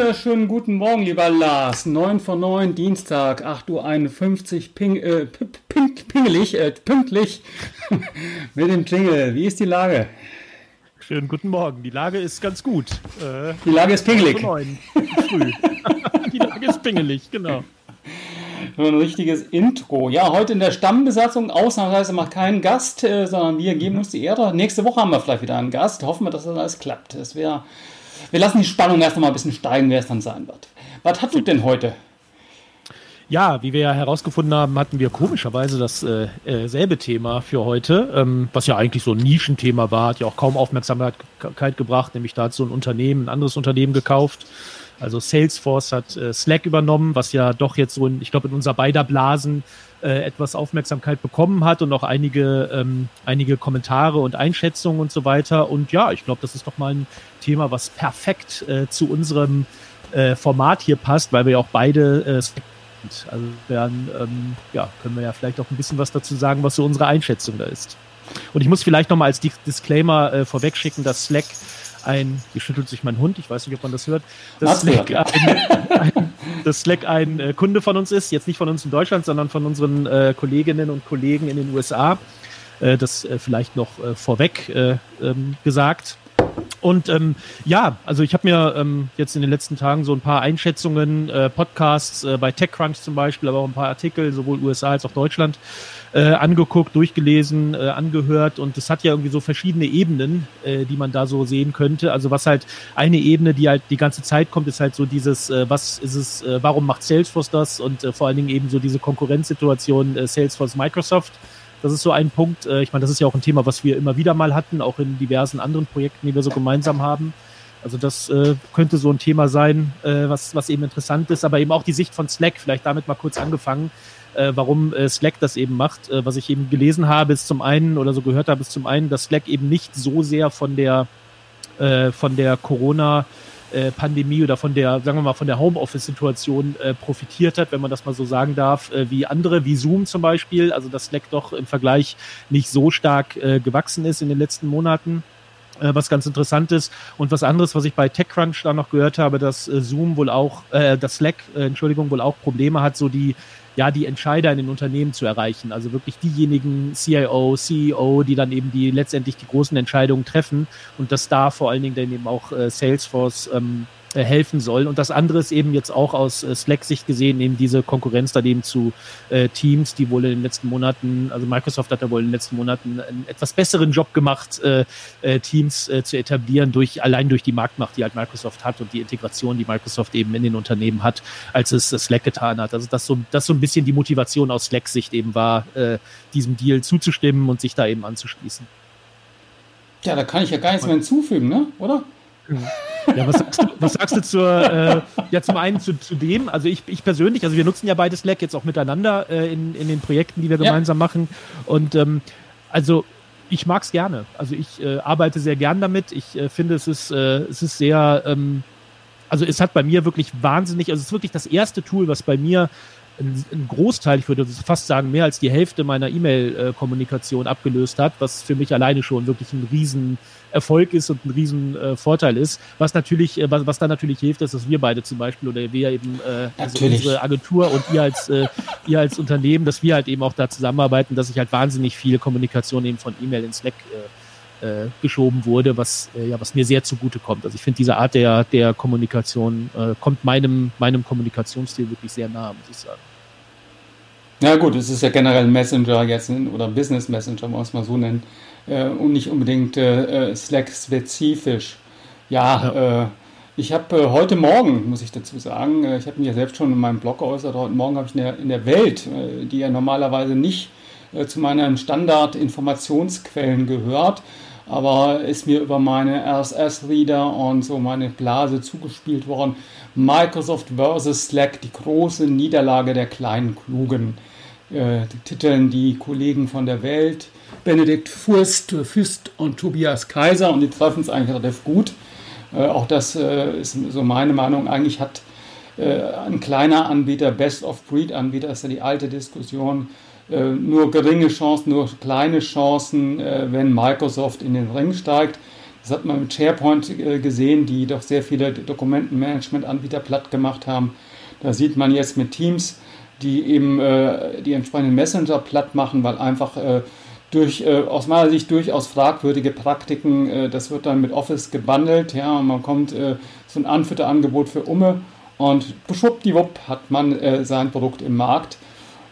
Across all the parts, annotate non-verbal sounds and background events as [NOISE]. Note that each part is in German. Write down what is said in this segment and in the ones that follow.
wunderschönen guten Morgen, lieber Lars. 9 von 9, Dienstag, 8.51 Uhr, ping, äh, ping, pingelig, äh, pünktlich [LAUGHS] mit dem Jingle. Wie ist die Lage? Schönen guten Morgen. Die Lage ist ganz gut. Äh, die Lage ist pingelig. Früh. [LAUGHS] die Lage ist pingelig, genau. So ein richtiges Intro. Ja, heute in der Stammbesatzung ausnahmsweise mal keinen Gast, äh, sondern wir geben uns die Ehre. Nächste Woche haben wir vielleicht wieder einen Gast. Hoffen wir, dass das alles klappt. Das wäre wir lassen die Spannung erst noch mal ein bisschen steigen, wer es dann sein wird. Was hast du denn heute? Ja, wie wir ja herausgefunden haben, hatten wir komischerweise dasselbe äh, äh, Thema für heute, ähm, was ja eigentlich so ein Nischenthema war, hat ja auch kaum Aufmerksamkeit gebracht, nämlich da hat so ein Unternehmen, ein anderes Unternehmen gekauft. Also Salesforce hat äh, Slack übernommen, was ja doch jetzt so, in, ich glaube, in unser beider Blasen äh, etwas Aufmerksamkeit bekommen hat und auch einige, ähm, einige Kommentare und Einschätzungen und so weiter. Und ja, ich glaube, das ist doch mal ein Thema, was perfekt äh, zu unserem äh, Format hier passt, weil wir ja auch beide äh, also dann ähm, ja, können wir ja vielleicht auch ein bisschen was dazu sagen, was so unsere Einschätzung da ist. Und ich muss vielleicht nochmal als Disclaimer äh, vorwegschicken, dass Slack ein, hier schüttelt sich mein Hund, ich weiß nicht, ob man das hört, dass Slack, ein, ein, dass Slack ein äh, Kunde von uns ist, jetzt nicht von uns in Deutschland, sondern von unseren äh, Kolleginnen und Kollegen in den USA. Äh, das äh, vielleicht noch äh, vorweg äh, ähm, gesagt. Und ähm, ja, also ich habe mir ähm, jetzt in den letzten Tagen so ein paar Einschätzungen, äh, Podcasts äh, bei TechCrunch zum Beispiel, aber auch ein paar Artikel, sowohl USA als auch Deutschland, äh, angeguckt, durchgelesen, äh, angehört und es hat ja irgendwie so verschiedene Ebenen, äh, die man da so sehen könnte. Also was halt eine Ebene, die halt die ganze Zeit kommt, ist halt so dieses, äh, was ist es, äh, warum macht Salesforce das und äh, vor allen Dingen eben so diese Konkurrenzsituation äh, Salesforce Microsoft. Das ist so ein Punkt. Äh, ich meine, das ist ja auch ein Thema, was wir immer wieder mal hatten, auch in diversen anderen Projekten, die wir so gemeinsam haben. Also das äh, könnte so ein Thema sein, äh, was, was eben interessant ist, aber eben auch die Sicht von Slack, vielleicht damit mal kurz angefangen, äh, warum äh, Slack das eben macht. Äh, was ich eben gelesen habe, ist zum einen oder so gehört habe, ist zum einen, dass Slack eben nicht so sehr von der äh, von der Corona äh, Pandemie oder von der, sagen wir mal, von der Homeoffice-Situation äh, profitiert hat, wenn man das mal so sagen darf, äh, wie andere, wie Zoom zum Beispiel. Also dass Slack doch im Vergleich nicht so stark äh, gewachsen ist in den letzten Monaten äh, was ganz interessant ist. Und was anderes, was ich bei TechCrunch da noch gehört habe, dass äh, Zoom wohl auch, äh, das Slack, äh, Entschuldigung, wohl auch Probleme hat, so die ja, die Entscheider in den Unternehmen zu erreichen. Also wirklich diejenigen CIO, CEO, die dann eben die letztendlich die großen Entscheidungen treffen und dass da vor allen Dingen dann eben auch äh, Salesforce ähm, äh, helfen soll. Und das andere ist eben jetzt auch aus äh, Slack-Sicht gesehen, eben diese Konkurrenz daneben zu äh, Teams, die wohl in den letzten Monaten, also Microsoft hat da wohl in den letzten Monaten einen etwas besseren Job gemacht, äh, äh, Teams äh, zu etablieren, durch allein durch die Marktmacht, die halt Microsoft hat und die Integration, die Microsoft eben in den Unternehmen hat, als es Slack getan hat. Also das so, das so ein bisschen die Motivation aus Slack-Sicht eben war, äh, diesem Deal zuzustimmen und sich da eben anzuschließen. Ja, da kann ich ja gar nichts mehr hinzufügen, ne? oder? [LAUGHS] Ja, was sagst du, was sagst du zur, äh, ja, zum einen zu, zu dem, also ich, ich persönlich, also wir nutzen ja beide Slack jetzt auch miteinander äh, in, in den Projekten, die wir gemeinsam ja. machen. Und ähm, also ich mag es gerne. Also ich äh, arbeite sehr gern damit. Ich äh, finde, es ist, äh, es ist sehr, ähm, also es hat bei mir wirklich wahnsinnig, also es ist wirklich das erste Tool, was bei mir ein Großteil, ich würde fast sagen, mehr als die Hälfte meiner E-Mail-Kommunikation abgelöst hat, was für mich alleine schon wirklich ein Riesenerfolg ist und ein Riesenvorteil ist. Was natürlich, äh, was, was da natürlich hilft, ist, dass wir beide zum Beispiel oder wir eben, äh, also unsere Agentur und ihr als, äh, ihr als Unternehmen, dass wir halt eben auch da zusammenarbeiten, dass ich halt wahnsinnig viel Kommunikation eben von E-Mail in Slack äh, äh, geschoben wurde, was äh, ja was mir sehr zugute kommt. Also ich finde diese Art der der Kommunikation äh, kommt meinem meinem Kommunikationsstil wirklich sehr nah, muss ich sagen. Ja gut, es ist ja generell Messenger jetzt oder Business Messenger, muss man es mal so nennen, äh, und nicht unbedingt äh, äh Slack-spezifisch. Ja, ja. Äh, ich habe äh, heute Morgen, muss ich dazu sagen, äh, ich habe mich ja selbst schon in meinem Blog geäußert, heute Morgen habe ich in der, in der Welt, die ja normalerweise nicht zu meinen Standard-Informationsquellen gehört, aber ist mir über meine RSS-Reader und so meine Blase zugespielt worden. Microsoft versus Slack, die große Niederlage der kleinen Klugen äh, titeln die Kollegen von der Welt, Benedikt Fürst, Fürst und Tobias Kaiser und die treffen es eigentlich relativ gut. Äh, auch das äh, ist so meine Meinung. Eigentlich hat äh, ein kleiner Anbieter, Best-of-Breed-Anbieter, ist ja die alte Diskussion, äh, nur geringe Chancen, nur kleine Chancen, äh, wenn Microsoft in den Ring steigt. Das hat man mit SharePoint gesehen, die doch sehr viele Dokumentenmanagement-Anbieter platt gemacht haben. Da sieht man jetzt mit Teams, die eben äh, die entsprechenden Messenger platt machen, weil einfach äh, durch äh, aus meiner Sicht durchaus fragwürdige Praktiken, äh, das wird dann mit Office gebundelt, ja, und man kommt äh, so ein Anfütterangebot für Umme und schwuppdiwupp hat man äh, sein Produkt im Markt.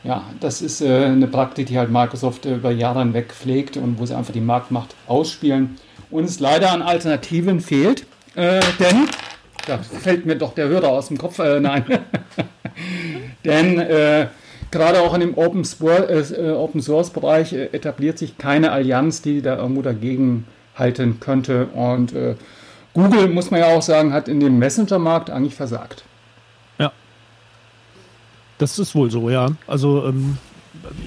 Ja, das ist eine Praktik, die halt Microsoft über Jahre hinweg pflegt und wo sie einfach die Marktmacht ausspielen. Und es leider an Alternativen fehlt, denn, da fällt mir doch der Hörer aus dem Kopf, nein, [LAUGHS] denn äh, gerade auch in dem Open, äh, Open Source Bereich etabliert sich keine Allianz, die da irgendwo dagegen halten könnte. Und Google, muss man ja auch sagen, hat in dem Messenger-Markt eigentlich versagt. Das ist wohl so, ja. Also ähm,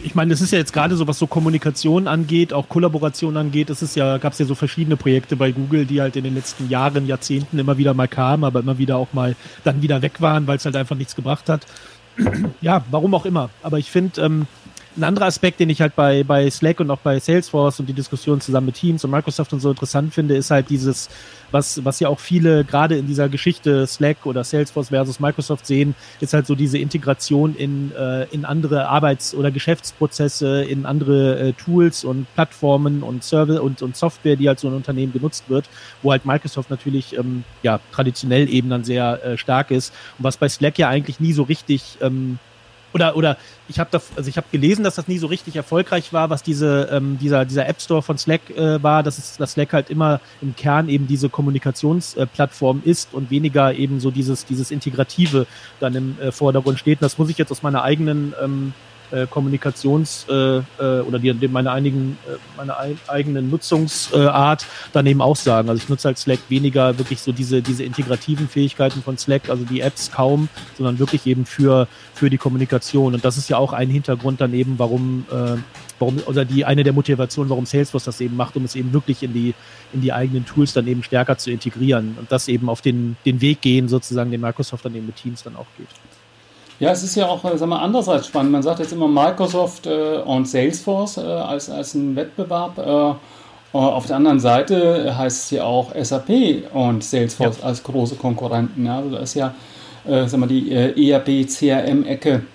ich meine, das ist ja jetzt gerade so, was so Kommunikation angeht, auch Kollaboration angeht. Es ist ja, gab es ja so verschiedene Projekte bei Google, die halt in den letzten Jahren, Jahrzehnten immer wieder mal kamen, aber immer wieder auch mal dann wieder weg waren, weil es halt einfach nichts gebracht hat. Ja, warum auch immer. Aber ich finde, ähm, ein anderer Aspekt, den ich halt bei, bei Slack und auch bei Salesforce und die Diskussion zusammen mit Teams und Microsoft und so interessant finde, ist halt dieses, was, was ja auch viele gerade in dieser Geschichte Slack oder Salesforce versus Microsoft sehen, ist halt so diese Integration in, äh, in andere Arbeits- oder Geschäftsprozesse, in andere äh, Tools und Plattformen und Service und, und Software, die halt so ein Unternehmen genutzt wird, wo halt Microsoft natürlich ähm, ja traditionell eben dann sehr äh, stark ist. Und was bei Slack ja eigentlich nie so richtig ähm, oder oder ich habe also ich habe gelesen, dass das nie so richtig erfolgreich war, was diese ähm, dieser dieser App Store von Slack äh, war, dass es dass Slack halt immer im Kern eben diese Kommunikationsplattform äh, ist und weniger eben so dieses dieses integrative dann im äh, Vordergrund steht. Und das muss ich jetzt aus meiner eigenen ähm, äh, Kommunikations- äh, äh, oder die, die meine, einigen, äh, meine ein, eigenen Nutzungsart dann eben auch sagen. Also ich nutze halt Slack weniger wirklich so diese, diese integrativen Fähigkeiten von Slack, also die Apps kaum, sondern wirklich eben für, für die Kommunikation. Und das ist ja auch ein Hintergrund dann eben, warum, äh, warum, oder die eine der Motivationen, warum Salesforce das eben macht, um es eben wirklich in die, in die eigenen Tools dann eben stärker zu integrieren und das eben auf den, den Weg gehen, sozusagen, den Microsoft dann eben mit Teams dann auch geht. Ja, es ist ja auch, äh, sagen wir, andererseits spannend. Man sagt jetzt immer Microsoft äh, und Salesforce äh, als, als ein Wettbewerb. Äh, auf der anderen Seite heißt es ja auch SAP und Salesforce ja. als große Konkurrenten. Ja, also da ist ja, äh, sagen wir, die äh, ERP-CRM-Ecke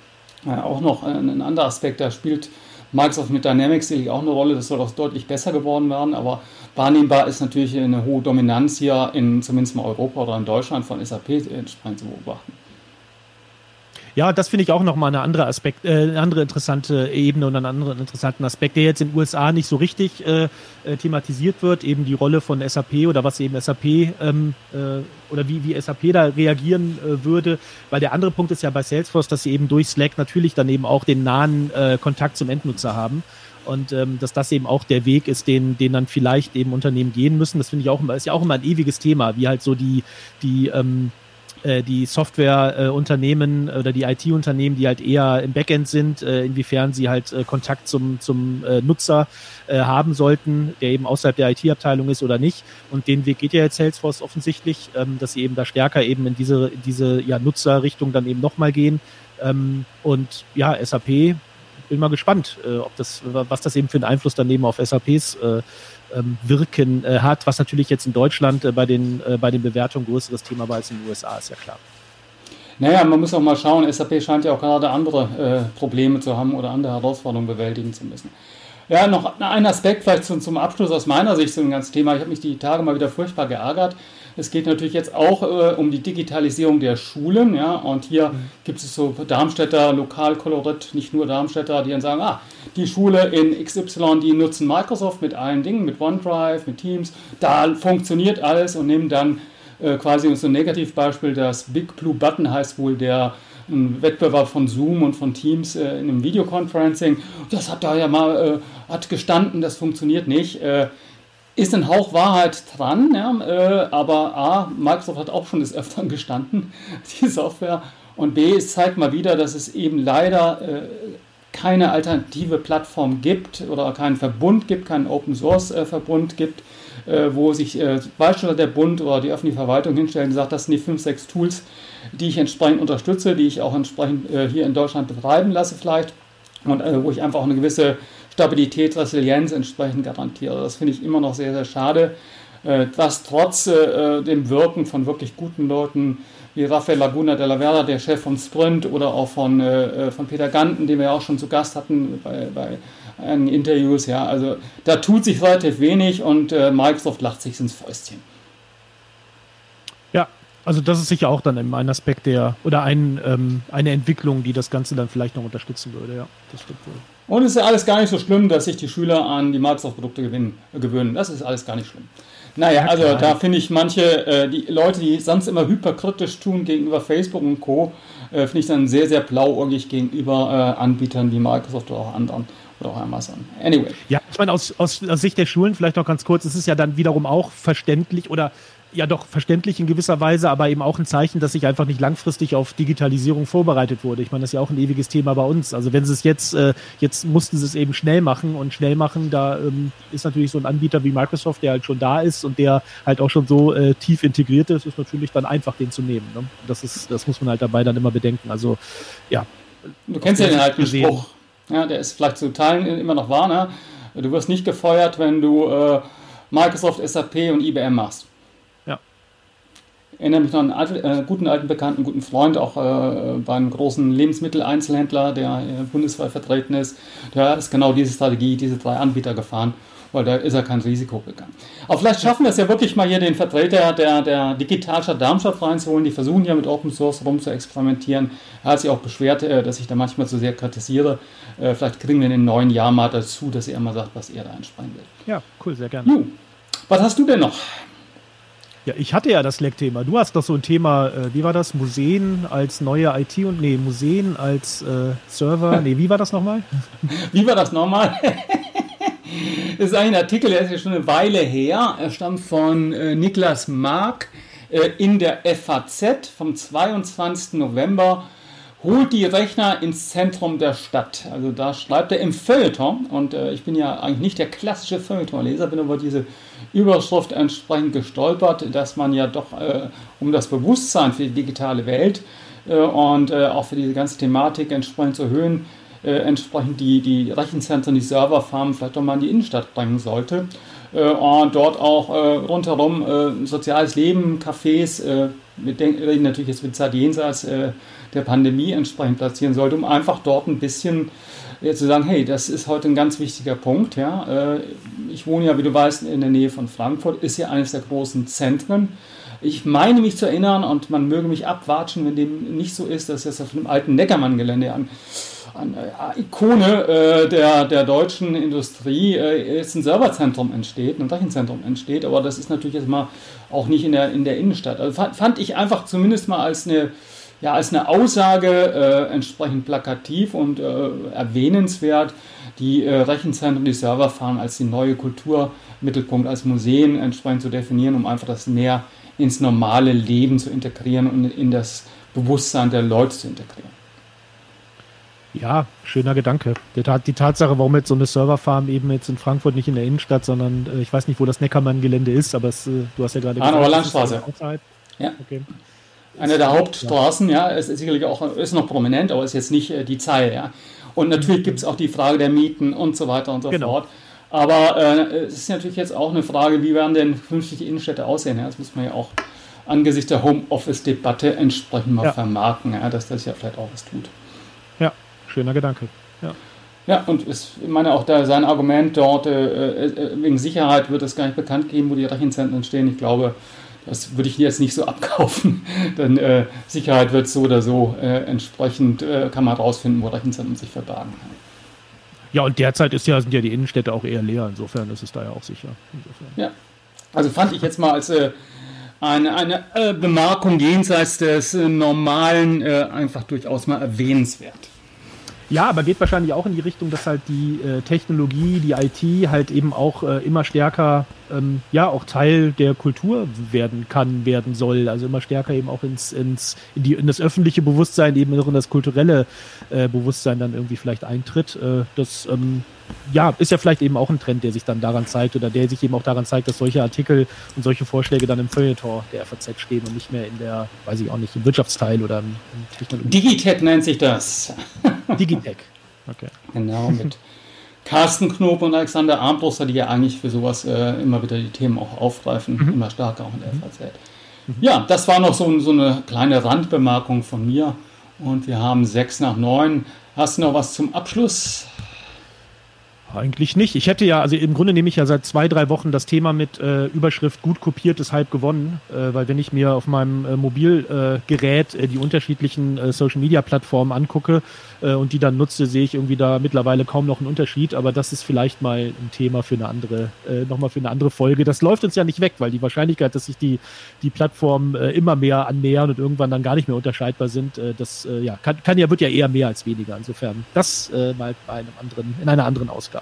äh, auch noch ein, ein, anderer Aspekt. Da spielt Microsoft mit Dynamics sicherlich auch eine Rolle. Das soll auch deutlich besser geworden werden. Aber wahrnehmbar ist natürlich eine hohe Dominanz hier in zumindest mal Europa oder in Deutschland von SAP entsprechend zu beobachten. Ja, das finde ich auch nochmal eine andere Aspekt, äh, eine andere interessante Ebene und einen anderen interessanten Aspekt, der jetzt in den USA nicht so richtig äh, äh, thematisiert wird, eben die Rolle von SAP oder was eben SAP ähm, äh, oder wie, wie SAP da reagieren äh, würde. Weil der andere Punkt ist ja bei Salesforce, dass sie eben durch Slack natürlich dann eben auch den nahen äh, Kontakt zum Endnutzer haben und ähm, dass das eben auch der Weg ist, den, den dann vielleicht eben Unternehmen gehen müssen. Das finde ich auch immer, ist ja auch immer ein ewiges Thema, wie halt so die, die ähm, äh, die Softwareunternehmen äh, oder die IT-Unternehmen, die halt eher im Backend sind, äh, inwiefern sie halt äh, Kontakt zum, zum Nutzer haben sollten, der eben außerhalb der IT-Abteilung ist oder nicht. Und den Weg geht ja jetzt Salesforce offensichtlich, ähm, dass sie eben da stärker eben in diese, in diese ja, Nutzerrichtung dann eben nochmal gehen. Ähm, und ja, SAP, bin mal gespannt, ob das, was das eben für einen Einfluss dann eben auf SAPs äh, ähm, Wirken äh, hat, was natürlich jetzt in Deutschland äh, bei, den, äh, bei den Bewertungen größeres Thema war als in den USA, ist ja klar. Naja, man muss auch mal schauen, SAP scheint ja auch gerade andere äh, Probleme zu haben oder andere Herausforderungen bewältigen zu müssen. Ja, noch ein Aspekt vielleicht zum, zum Abschluss aus meiner Sicht zu dem ganzen Thema. Ich habe mich die Tage mal wieder furchtbar geärgert. Es geht natürlich jetzt auch äh, um die Digitalisierung der Schulen. Ja, und hier mhm. gibt es so Darmstädter Lokalkolorit, nicht nur Darmstädter, die dann sagen, ah, die Schule in XY, die nutzen Microsoft mit allen Dingen, mit OneDrive, mit Teams. Da funktioniert alles und nehmen dann äh, quasi so ein Negativbeispiel, das Big Blue Button heißt wohl der ein Wettbewerb von Zoom und von Teams äh, in einem Videoconferencing. Das hat da ja mal äh, hat gestanden, das funktioniert nicht. Äh, ist ein Hauch Wahrheit dran, ja, äh, aber A, Microsoft hat auch schon des Öfteren gestanden, [LAUGHS] die Software. Und B, es zeigt mal wieder, dass es eben leider äh, keine alternative Plattform gibt oder keinen Verbund gibt, keinen Open Source äh, Verbund gibt, äh, wo sich äh, beispielsweise der Bund oder die öffentliche Verwaltung hinstellt und sagt, das sind die fünf, sechs Tools, die ich entsprechend unterstütze, die ich auch entsprechend hier in Deutschland betreiben lasse vielleicht und wo ich einfach auch eine gewisse Stabilität, Resilienz entsprechend garantiere. Das finde ich immer noch sehr, sehr schade. äh, das trotz äh, dem Wirken von wirklich guten Leuten wie Rafael Laguna de la Vera, der Chef von Sprint, oder auch von, äh, von Peter Ganten, den wir auch schon zu Gast hatten bei, bei einigen Interviews. Ja, also da tut sich relativ wenig und Microsoft lacht sich ins Fäustchen. Ja, also das ist sicher auch dann ein Aspekt der oder ein, ähm, eine Entwicklung, die das Ganze dann vielleicht noch unterstützen würde. Ja, das stimmt wohl. Und es ist ja alles gar nicht so schlimm, dass sich die Schüler an die Microsoft-Produkte gewöhnen. Das ist alles gar nicht schlimm. Naja, ja, also da finde ich manche, äh, die Leute, die sonst immer hyperkritisch tun gegenüber Facebook und Co., äh, finde ich dann sehr, sehr blauäugig gegenüber äh, Anbietern wie Microsoft oder auch anderen auch Amazon. Anyway. Ja, ich meine, aus, aus, aus Sicht der Schulen vielleicht noch ganz kurz, es ist ja dann wiederum auch verständlich oder ja doch verständlich in gewisser Weise, aber eben auch ein Zeichen, dass sich einfach nicht langfristig auf Digitalisierung vorbereitet wurde. Ich meine, das ist ja auch ein ewiges Thema bei uns. Also wenn sie es jetzt, äh, jetzt mussten sie es eben schnell machen und schnell machen, da ähm, ist natürlich so ein Anbieter wie Microsoft, der halt schon da ist und der halt auch schon so äh, tief integriert ist, ist natürlich dann einfach, den zu nehmen. Ne? Das ist, das muss man halt dabei dann immer bedenken. Also ja. Du kennst ja den alten gesehen. Spruch. Ja, der ist vielleicht zu Teilen immer noch wahr. Ne? Du wirst nicht gefeuert, wenn du äh, Microsoft, SAP und IBM machst erinnere mich noch an einen äh, guten alten Bekannten, guten Freund, auch äh, bei einem großen Lebensmitteleinzelhändler, der äh, bundesweit vertreten ist. Der ist genau diese Strategie, diese drei Anbieter gefahren, weil da ist er kein Risiko gegangen. Aber vielleicht schaffen wir es ja wirklich mal hier den Vertreter der, der Digitalstadt Darmstadt reinzuholen. Die versuchen ja mit Open Source rum zu experimentieren. Er hat sich auch beschwert, äh, dass ich da manchmal zu sehr kritisiere. Äh, vielleicht kriegen wir in den neuen Jahr mal dazu, dass er mal sagt, was er da einsprechen will. Ja, cool, sehr gerne. Juh. Was hast du denn noch? Ja, ich hatte ja das Slack-Thema. Du hast doch so ein Thema, äh, wie war das? Museen als neue IT und nee, Museen als äh, Server. Nee, wie war das nochmal? wie war das nochmal? [LAUGHS] das ist ein Artikel, der ist ja schon eine Weile her. Er stammt von äh, Niklas Mark äh, in der FAZ vom 22. November. Holt die Rechner ins Zentrum der Stadt. Also da schreibt er im Feuilleton. Und äh, ich bin ja eigentlich nicht der klassische Feuilleton-Leser, bin aber diese Überschrift entsprechend gestolpert, dass man ja doch äh, um das Bewusstsein für die digitale Welt äh, und äh, auch für diese ganze Thematik entsprechend zu erhöhen, entsprechend die, die Rechenzentren, die Serverfarmen vielleicht doch mal in die Innenstadt bringen sollte. Äh, und dort auch äh, rundherum soziales Leben, Cafés, wir denken, reden natürlich jetzt mit Zeit jenseits der Pandemie entsprechend platzieren sollte, um einfach dort ein bisschen zu sagen, hey, das ist heute ein ganz wichtiger Punkt. Ja. Äh, ich wohne ja, wie du weißt, in der Nähe von Frankfurt, ist ja eines der großen Zentren. Ich meine mich zu erinnern, und man möge mich abwatschen, wenn dem nicht so ist, dass das auf dem alten Neckermann-Gelände an, an äh, Ikone äh, der, der deutschen Industrie äh, jetzt ein Serverzentrum entsteht, ein Rechenzentrum entsteht, aber das ist natürlich jetzt mal auch nicht in der, in der Innenstadt. Also fand, ich einfach zumindest mal als eine ja, als eine Aussage äh, entsprechend plakativ und äh, erwähnenswert, die äh, Rechenzentren, die Server fahren als die neue Kulturmittelpunkt, als Museen entsprechend zu definieren, um einfach das mehr ins normale Leben zu integrieren und in das Bewusstsein der Leute zu integrieren. Ja, schöner Gedanke. Die, Tatsache, warum jetzt so eine Serverfarm eben jetzt in Frankfurt nicht in der Innenstadt, sondern äh, ich weiß nicht, wo das Neckermann-Gelände ist, aber es, äh, du hast ja gerade gesagt, Landstraße. Ja. Okay. Eine der Hauptstraßen, ja, ist sicherlich auch ist noch prominent, aber ist jetzt nicht äh, die Zeil, ja. Und natürlich gibt es auch die Frage der Mieten und so weiter und so genau. fort. Aber äh, es ist natürlich jetzt auch eine Frage, wie werden denn künftig die Innenstädte aussehen? Ja? Das muss man ja auch angesichts der Homeoffice-Debatte entsprechend mal ja. vermarkten, ja, dass das ja vielleicht auch was tut. Schöner Gedanke. Ja. Ja, und ich meine auch da sein Argument dort, äh, äh, wegen Sicherheit wird es gar nicht bekannt geben, wo die Rechenzentren stehen. Ich glaube, das würde ich jetzt nicht so [LAUGHS] abkaufen, denn äh, Sicherheit wird so oder so äh, entsprechend, äh, kann man herausfinden, wo Rechenzentren sich verbergen. Ja, und derzeit ist ja, sind ja die Innenstädte auch eher leer, insofern ist es da ja auch sicher. Insofern. Ja, also fand ich jetzt mal als äh, eine, eine Bemerkung jenseits des Normalen einfach durchaus mal erwähnenswert. Ja, aber geht wahrscheinlich auch in die Richtung, dass halt die äh, Technologie, die IT halt eben auch äh, immer stärker, ähm, ja, auch Teil der Kultur werden kann, werden soll. Also immer stärker eben auch ins, ins, in, die, in das öffentliche Bewusstsein, eben auch in das kulturelle äh, Bewusstsein dann irgendwie vielleicht eintritt. Äh, das ähm, ja, ist ja vielleicht eben auch ein Trend, der sich dann daran zeigt oder der sich eben auch daran zeigt, dass solche Artikel und solche Vorschläge dann im Feuilleton der FAZ stehen und nicht mehr in der, weiß ich auch nicht, im Wirtschaftsteil oder im, im Technologie. Digitech nennt sich das. [LAUGHS] Digitech. Okay. Genau, mit Carsten Knob und Alexander Armbruster, die ja eigentlich für sowas äh, immer wieder die Themen auch aufgreifen, mhm. immer stärker auch in der FAZ. Mhm. Ja, das war noch so, so eine kleine Randbemerkung von mir. Und wir haben sechs nach neun. Hast du noch was zum Abschluss? Eigentlich nicht. Ich hätte ja, also im Grunde nehme ich ja seit zwei, drei Wochen das Thema mit äh, Überschrift gut kopiert ist halb gewonnen, äh, weil wenn ich mir auf meinem äh, Mobilgerät äh, die unterschiedlichen äh, Social Media Plattformen angucke äh, und die dann nutze, sehe ich irgendwie da mittlerweile kaum noch einen Unterschied. Aber das ist vielleicht mal ein Thema für eine andere, äh, nochmal für eine andere Folge. Das läuft uns ja nicht weg, weil die Wahrscheinlichkeit, dass sich die, die Plattformen äh, immer mehr annähern und irgendwann dann gar nicht mehr unterscheidbar sind, äh, das äh, ja, kann, kann ja, wird ja eher mehr als weniger. Insofern das äh, mal bei einem anderen, in einer anderen Ausgabe.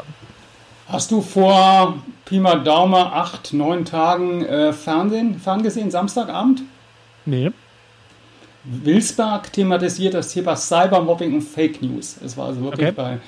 Hast du vor Pi mal Daumen acht, neun Tagen äh, Fernsehen, ferngesehen, Samstagabend? Nee. Wilsberg thematisiert das Thema Cybermobbing und Fake News. Es war also wirklich okay. bei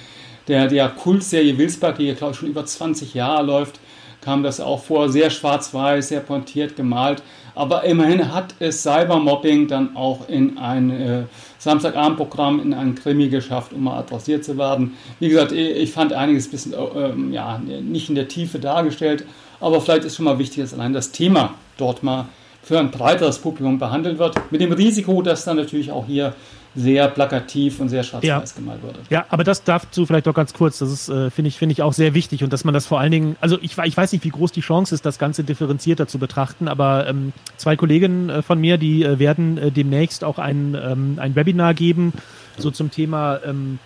der, der Kultserie Wilsberg, die glaube ich schon über 20 Jahre läuft, kam das auch vor, sehr schwarz-weiß, sehr pointiert gemalt. Aber immerhin hat es Cybermobbing dann auch in ein äh, Samstagabendprogramm, in ein Krimi geschafft, um mal adressiert zu werden. Wie gesagt, ich fand einiges ein bisschen äh, ja, nicht in der Tiefe dargestellt, aber vielleicht ist schon mal wichtig, dass allein das Thema dort mal für ein breiteres Publikum behandelt wird. Mit dem Risiko, dass dann natürlich auch hier sehr plakativ und sehr schwarz-weiß ja. gemalt wurde. Ja, aber das dazu vielleicht doch ganz kurz. Das ist, äh, finde ich, finde ich auch sehr wichtig und dass man das vor allen Dingen, also ich, ich weiß nicht, wie groß die Chance ist, das Ganze differenzierter zu betrachten, aber ähm, zwei Kolleginnen äh, von mir, die äh, werden äh, demnächst auch ein, ähm, ein Webinar geben, so zum Thema ähm,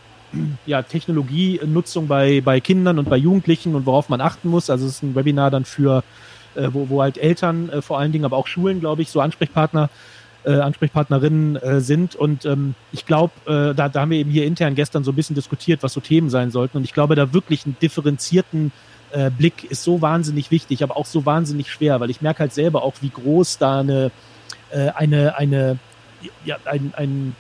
ja, Technologienutzung bei, bei Kindern und bei Jugendlichen und worauf man achten muss. Also es ist ein Webinar dann für äh, wo, wo halt Eltern äh, vor allen Dingen, aber auch Schulen, glaube ich, so Ansprechpartner, äh, Ansprechpartnerinnen äh, sind. Und ähm, ich glaube, äh, da, da haben wir eben hier intern gestern so ein bisschen diskutiert, was so Themen sein sollten. Und ich glaube, da wirklich einen differenzierten äh, Blick ist so wahnsinnig wichtig, aber auch so wahnsinnig schwer, weil ich merke halt selber auch, wie groß da eine, äh, eine, eine, ja, ein, ein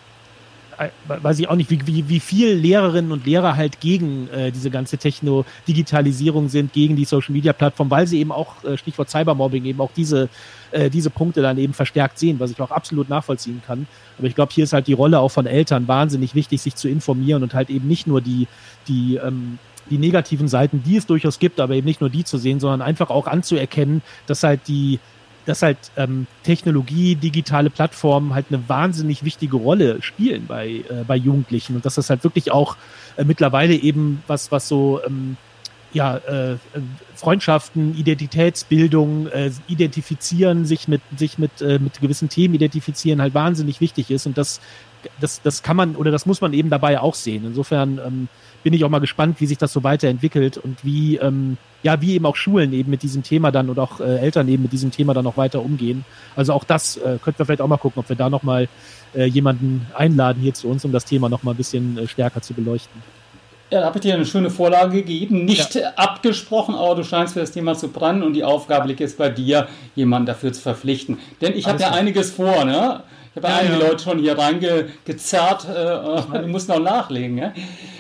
weiß ich auch nicht, wie, wie, wie viel Lehrerinnen und Lehrer halt gegen äh, diese ganze Techno-Digitalisierung sind, gegen die Social-Media-Plattform, weil sie eben auch, äh, Stichwort Cybermobbing, eben auch diese, äh, diese Punkte dann eben verstärkt sehen, was ich auch absolut nachvollziehen kann. Aber ich glaube, hier ist halt die Rolle auch von Eltern wahnsinnig wichtig, sich zu informieren und halt eben nicht nur die, die ähm, die negativen Seiten, die es durchaus gibt, aber eben nicht nur die zu sehen, sondern einfach auch anzuerkennen, dass halt die dass halt ähm, Technologie, digitale Plattformen halt eine wahnsinnig wichtige Rolle spielen bei, äh, bei Jugendlichen und dass das halt wirklich auch äh, mittlerweile eben was, was so ähm, ja, äh, Freundschaften, Identitätsbildung, äh, identifizieren, sich mit, sich mit, äh, mit gewissen Themen identifizieren, halt wahnsinnig wichtig ist. Und das, das, das kann man oder das muss man eben dabei auch sehen. Insofern ähm, bin ich auch mal gespannt, wie sich das so weiterentwickelt und wie, ähm, ja, wie eben auch Schulen eben mit diesem Thema dann oder auch äh, Eltern eben mit diesem Thema dann noch weiter umgehen. Also auch das äh, könnten wir vielleicht auch mal gucken, ob wir da nochmal äh, jemanden einladen hier zu uns, um das Thema nochmal ein bisschen äh, stärker zu beleuchten. Ja, da habe ich dir eine schöne Vorlage gegeben, nicht ja. abgesprochen, aber du scheinst für das Thema zu brennen und die Aufgabe liegt jetzt bei dir, jemanden dafür zu verpflichten. Denn ich habe ja einiges vor, ne? Ich habe ja, einige ja. Leute schon hier reingezerrt, äh, die mussten auch nachlegen. Ja?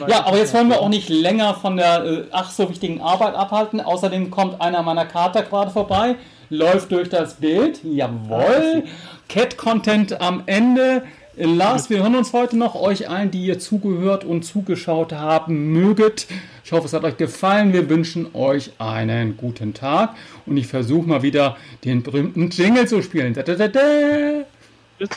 ja, aber jetzt wollen wir auch nicht länger von der äh, ach so wichtigen Arbeit abhalten. Außerdem kommt einer meiner Kater gerade vorbei, läuft durch das Bild. Jawohl. Cat-Content am Ende. Lars, wir hören uns heute noch. Euch allen, die ihr zugehört und zugeschaut haben, möget. Ich hoffe, es hat euch gefallen. Wir wünschen euch einen guten Tag. Und ich versuche mal wieder den berühmten Jingle zu spielen. Da, da, da, da. Tschüss.